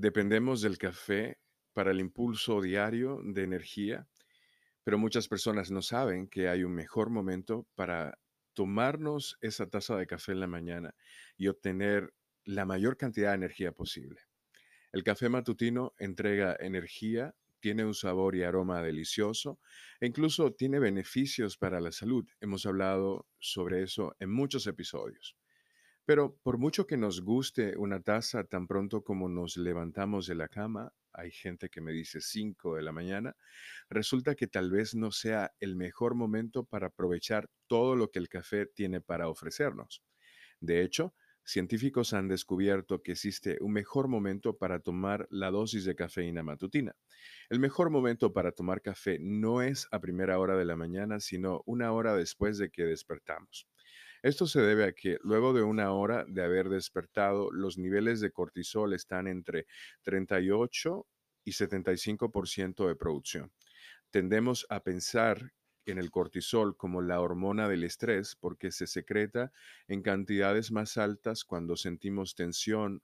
Dependemos del café para el impulso diario de energía, pero muchas personas no saben que hay un mejor momento para tomarnos esa taza de café en la mañana y obtener la mayor cantidad de energía posible. El café matutino entrega energía, tiene un sabor y aroma delicioso e incluso tiene beneficios para la salud. Hemos hablado sobre eso en muchos episodios. Pero por mucho que nos guste una taza tan pronto como nos levantamos de la cama, hay gente que me dice 5 de la mañana, resulta que tal vez no sea el mejor momento para aprovechar todo lo que el café tiene para ofrecernos. De hecho, científicos han descubierto que existe un mejor momento para tomar la dosis de cafeína matutina. El mejor momento para tomar café no es a primera hora de la mañana, sino una hora después de que despertamos. Esto se debe a que luego de una hora de haber despertado, los niveles de cortisol están entre 38 y 75% de producción. Tendemos a pensar en el cortisol como la hormona del estrés porque se secreta en cantidades más altas cuando sentimos tensión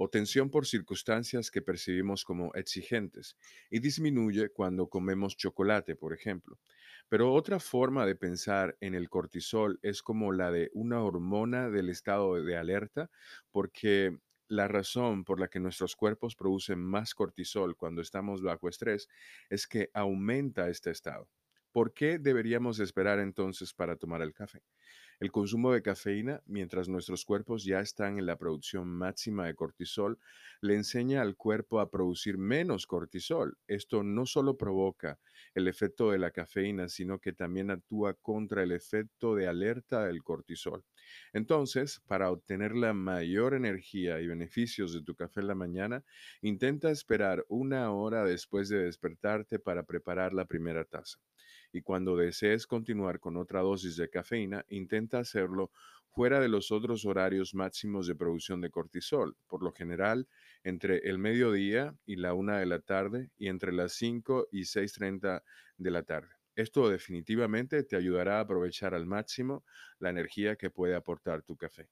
o tensión por circunstancias que percibimos como exigentes y disminuye cuando comemos chocolate, por ejemplo. Pero otra forma de pensar en el cortisol es como la de una hormona del estado de alerta, porque la razón por la que nuestros cuerpos producen más cortisol cuando estamos bajo estrés es que aumenta este estado. ¿Por qué deberíamos esperar entonces para tomar el café? El consumo de cafeína, mientras nuestros cuerpos ya están en la producción máxima de cortisol, le enseña al cuerpo a producir menos cortisol. Esto no solo provoca el efecto de la cafeína, sino que también actúa contra el efecto de alerta del cortisol. Entonces, para obtener la mayor energía y beneficios de tu café en la mañana, intenta esperar una hora después de despertarte para preparar la primera taza y cuando desees continuar con otra dosis de cafeína, intenta hacerlo fuera de los otros horarios máximos de producción de cortisol, por lo general entre el mediodía y la una de la tarde y entre las 5 y 6.30 de la tarde. Esto definitivamente te ayudará a aprovechar al máximo la energía que puede aportar tu café.